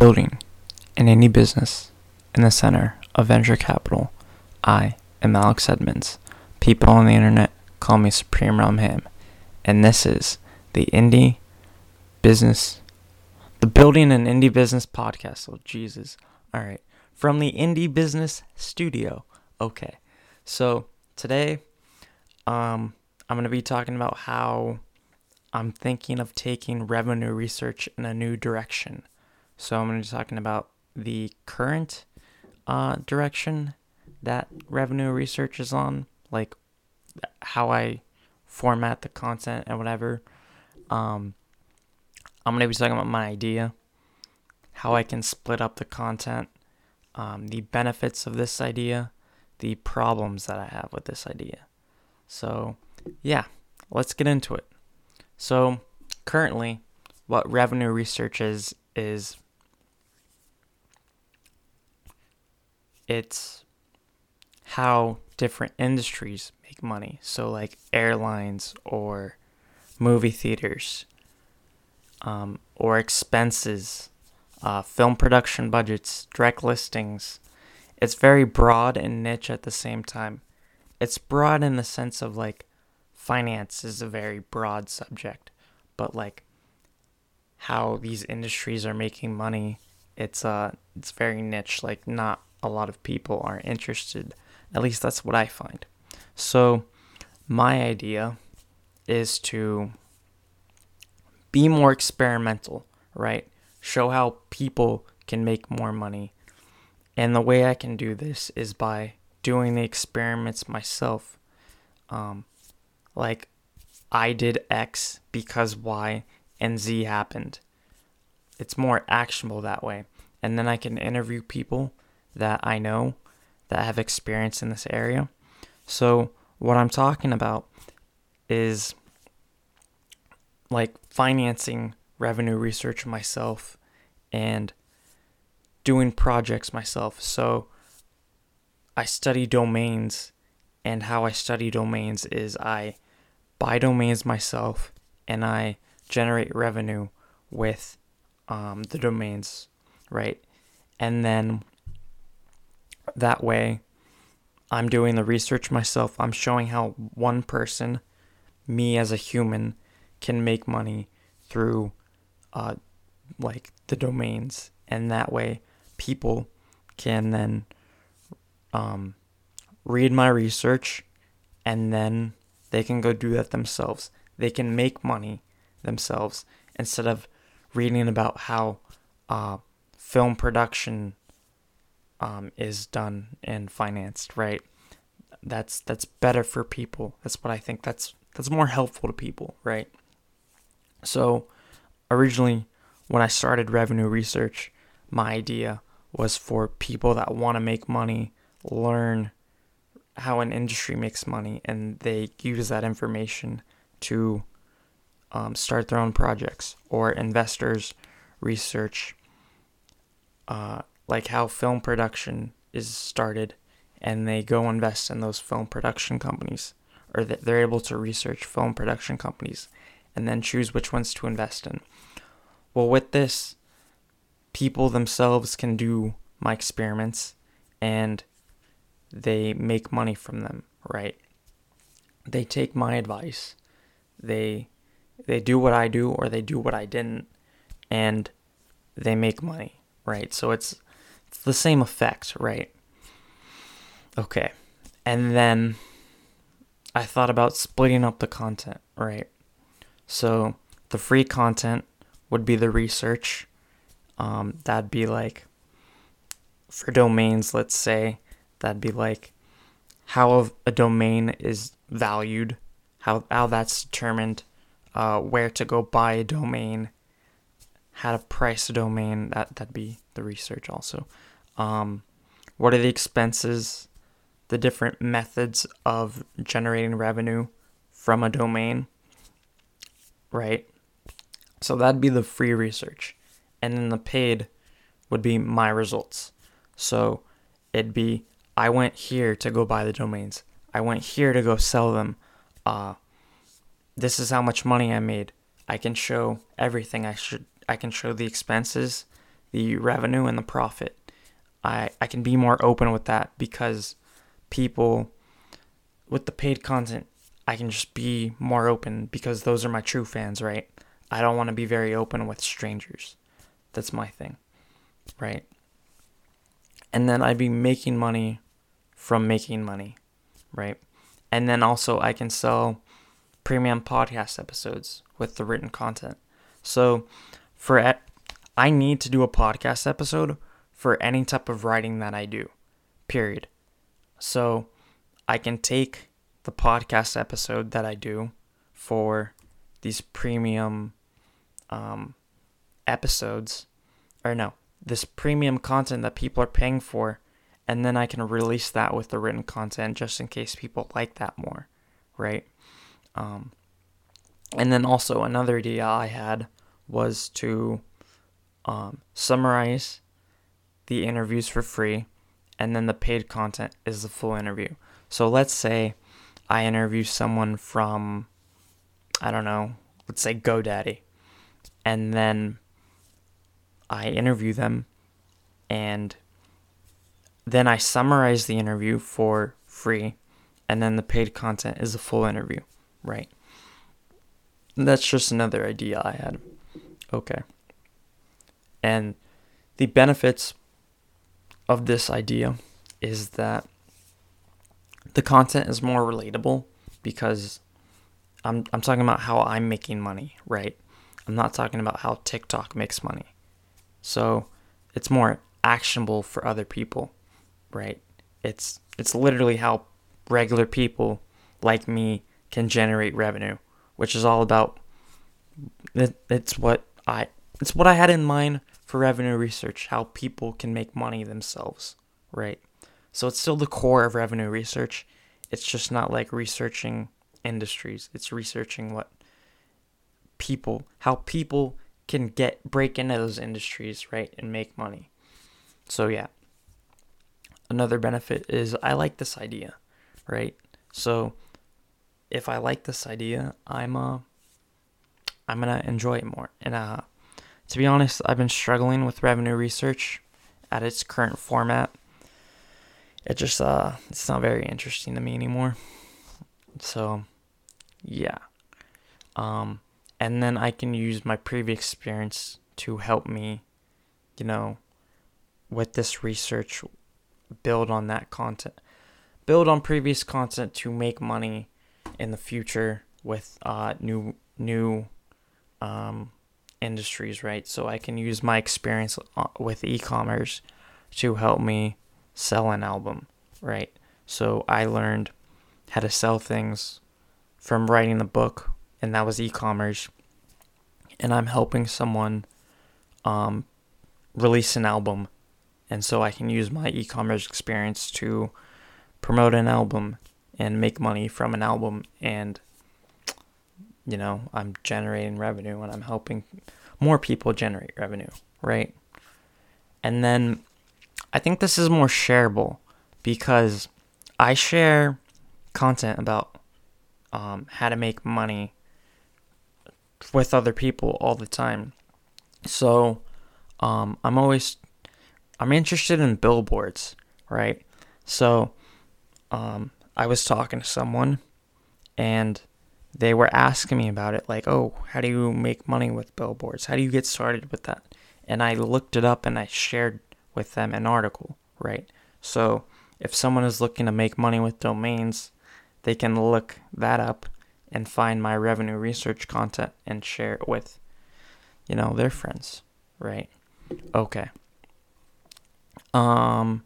Building an indie business in the center of venture capital. I am Alex Edmonds. People on the internet call me Supreme Realm Ham. And this is the Indie Business, the Building an Indie Business podcast. Oh, Jesus. All right. From the Indie Business Studio. Okay. So today, um, I'm going to be talking about how I'm thinking of taking revenue research in a new direction. So I'm going to be talking about the current uh, direction that revenue research is on, like how I format the content and whatever. Um, I'm going to be talking about my idea, how I can split up the content, um, the benefits of this idea, the problems that I have with this idea. So, yeah, let's get into it. So, currently, what revenue research is, is it's how different industries make money. So, like airlines or movie theaters, um, or expenses, uh, film production budgets, direct listings. It's very broad and niche at the same time. It's broad in the sense of like finance is a very broad subject, but like how these industries are making money, it's uh it's very niche. Like not a lot of people are interested. At least that's what I find. So, my idea is to be more experimental, right? Show how people can make more money. And the way I can do this is by doing the experiments myself. Um, like, I did X because Y and Z happened. It's more actionable that way. And then I can interview people that I know that have experience in this area. So, what I'm talking about is like financing revenue research myself and doing projects myself. So, I study domains, and how I study domains is I buy domains myself and I generate revenue with um, the domains, right? And then that way, I'm doing the research myself. I'm showing how one person, me as a human, can make money through uh, like the domains. And that way, people can then um, read my research and then they can go do that themselves. They can make money themselves instead of reading about how uh, film production um, is done and financed right? That's that's better for people. That's what i think. That's that's more helpful to people right? So originally when i started revenue research my idea was for people that want to make money learn how an industry makes money and they use that information to um, start their own projects or investors research uh, like how film production is started and they go invest in those film production companies or that they're able to research film production companies and then choose which ones to invest in. Well, with this, people themselves can do my experiments and they make money from them, right? They take my advice. They they do what I do or they do what I didn't and they make money, right? So it's the same effect, right? Okay. And then I thought about splitting up the content, right? So the free content would be the research. Um, that'd be like, for domains, let's say, that'd be like how a domain is valued, how, how that's determined, uh, where to go buy a domain, how to price a domain. That, that'd be the research also. Um, what are the expenses, the different methods of generating revenue from a domain, right? So that'd be the free research. And then the paid would be my results. So it'd be I went here to go buy the domains. I went here to go sell them. Uh, this is how much money I made. I can show everything. I should I can show the expenses, the revenue and the profit. I, I can be more open with that because people with the paid content, I can just be more open because those are my true fans, right? I don't want to be very open with strangers. That's my thing, right? And then I'd be making money from making money, right? And then also I can sell premium podcast episodes with the written content. So for I need to do a podcast episode for any type of writing that I do. Period. So I can take the podcast episode that I do for these premium um, episodes, or no, this premium content that people are paying for, and then I can release that with the written content just in case people like that more, right? Um, and then also another idea I had was to um, summarize the interviews for free, and then the paid content is the full interview. So let's say I interview someone from, I don't know, let's say GoDaddy, and then I interview them, and then I summarize the interview for free, and then the paid content is the full interview, right? That's just another idea I had. Okay. And the benefits of this idea is that the content is more relatable because I'm I'm talking about how I'm making money, right? I'm not talking about how TikTok makes money. So, it's more actionable for other people, right? It's it's literally how regular people like me can generate revenue, which is all about it, it's what I it's what I had in mind for revenue research, how people can make money themselves, right? So it's still the core of revenue research. It's just not like researching industries. It's researching what people how people can get break into those industries, right, and make money. So yeah. Another benefit is I like this idea, right? So if I like this idea, I'm uh I'm gonna enjoy it more. And uh, to be honest, I've been struggling with revenue research at its current format. It just uh, it's not very interesting to me anymore. So, yeah. Um, and then I can use my previous experience to help me, you know, with this research, build on that content, build on previous content to make money in the future with uh, new new um, industries, right? So I can use my experience uh, with e-commerce to help me sell an album, right? So I learned how to sell things from writing the book, and that was e-commerce. And I'm helping someone um, release an album, and so I can use my e-commerce experience to promote an album and make money from an album and you know, I'm generating revenue and I'm helping more people generate revenue, right? And then I think this is more shareable because I share content about um, how to make money with other people all the time. So um, I'm always I'm interested in billboards, right? So um, I was talking to someone and they were asking me about it like oh how do you make money with billboards? How do you get started with that? And i looked it up and i shared with them an article right? So if someone is looking to make money with domains they can look that up and find my revenue research content and share it with you know their friends right? Okay. Um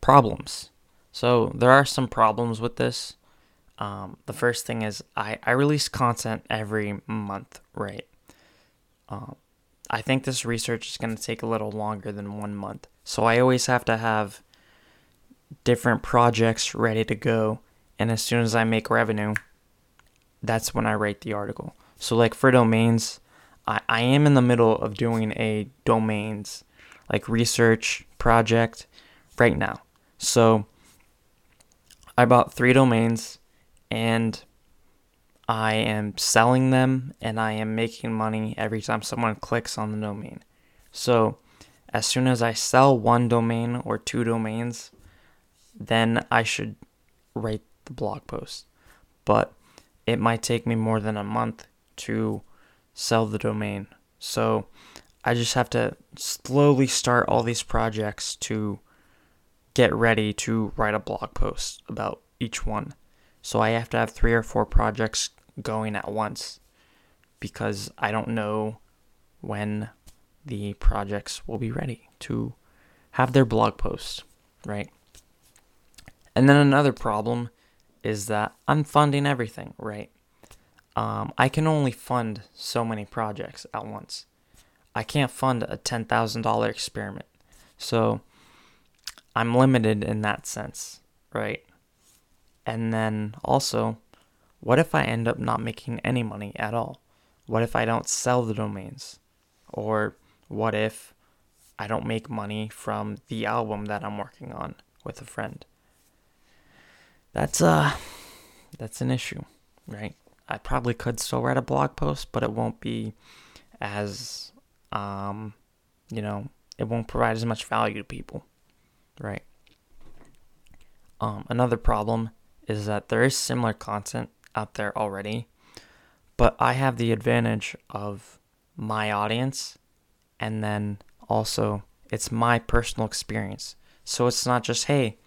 problems. So there are some problems with this um, the first thing is I, I release content every month, right? Um, I think this research is going to take a little longer than one month. So I always have to have different projects ready to go. And as soon as I make revenue, that's when I write the article. So, like for domains, I, I am in the middle of doing a domains like research project right now. So, I bought three domains and I am selling them and I am making money every time someone clicks on the domain, So, as soon as I sell one domain or two domains, then I should write the blog post. But it might take me more than a month to sell the domain. So, I just have to slowly start all these projects to get ready to write a blog post about each one. So I have to have three or four projects going at once because I don't know when the projects will be ready to have their blog posts, right? And then another problem is that I'm funding everything, right? Um, I can only fund so many projects at once. I can't fund a $10,000 experiment. So I'm limited in that sense, right? And then also, what if I end up not making any money at all? What if I don't sell the domains? Or what if I don't make money from the album that I'm working on with a friend? That's uh that's an issue, right? I probably could still write a blog post, but it won't be as um you know, it won't provide as much value to people, right? Um, another problem is that there is similar content out there already, but I have the advantage of my audience and then also it's my personal experience. So it's not just, hey,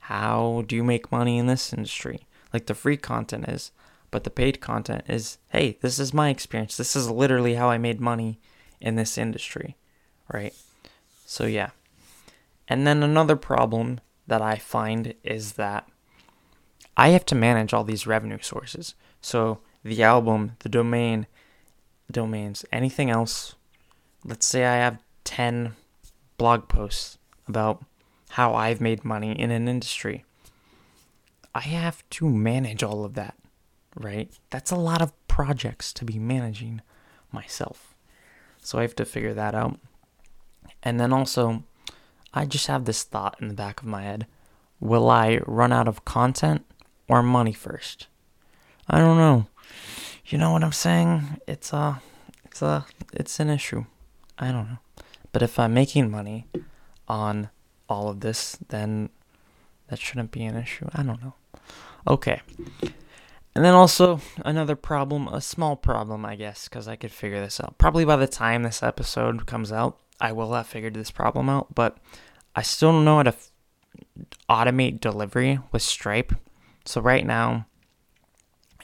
how do you make money in this industry? Like the free content is, but the paid content is, hey, this is my experience. This is literally how I made money in this industry, right? So yeah. And then another problem that I find is that I have to manage all these revenue sources. So the album, the domain, domains, anything else. Let's say I have 10 blog posts about how I've made money in an industry. I have to manage all of that, right? That's a lot of projects to be managing myself. So I have to figure that out. And then also, I just have this thought in the back of my head Will I run out of content or money first? I don't know. You know what I'm saying? It's a, it's a, it's an issue. I don't know. But if I'm making money on all of this, then that shouldn't be an issue. I don't know. Okay. And then also another problem, a small problem, I guess, because I could figure this out. Probably by the time this episode comes out, I will have figured this problem out, but I still don't know how to f- automate delivery with Stripe. So right now,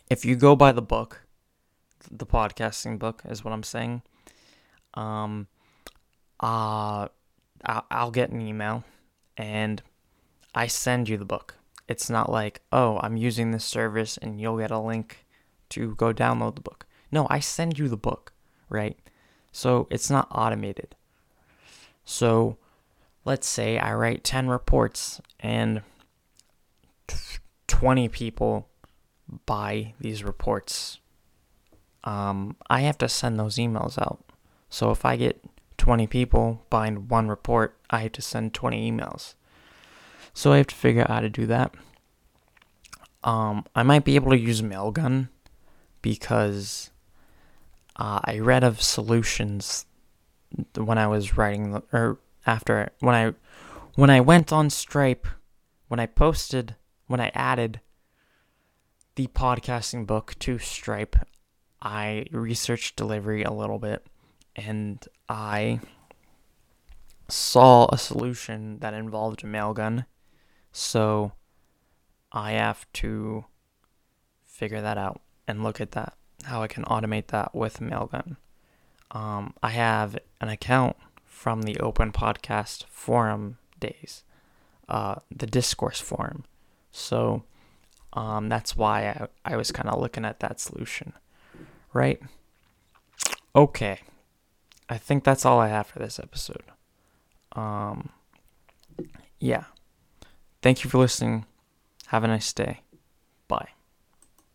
if you go by the book, the podcasting book is what I'm saying. Um, uh, I'll, I'll get an email and I send you the book. It's not like, oh, I'm using this service and you'll get a link to go download the book. No, I send you the book, right? So it's not automated. So let's say I write 10 reports and 20 people buy these reports. Um, I have to send those emails out. So if I get 20 people buying one report, I have to send 20 emails. So I have to figure out how to do that. Um, I might be able to use Mailgun because uh, I read of solutions when I was writing the, or after when I when I went on Stripe, when I posted, when I added the podcasting book to Stripe, I researched delivery a little bit and I saw a solution that involved a Mailgun. So I have to figure that out and look at that, how I can automate that with Mailgun. Um, I have an account from the Open Podcast Forum days, uh, the Discourse Forum. So um, that's why I, I was kind of looking at that solution, right? Okay. I think that's all I have for this episode. Um, yeah. Thank you for listening. Have a nice day. Bye.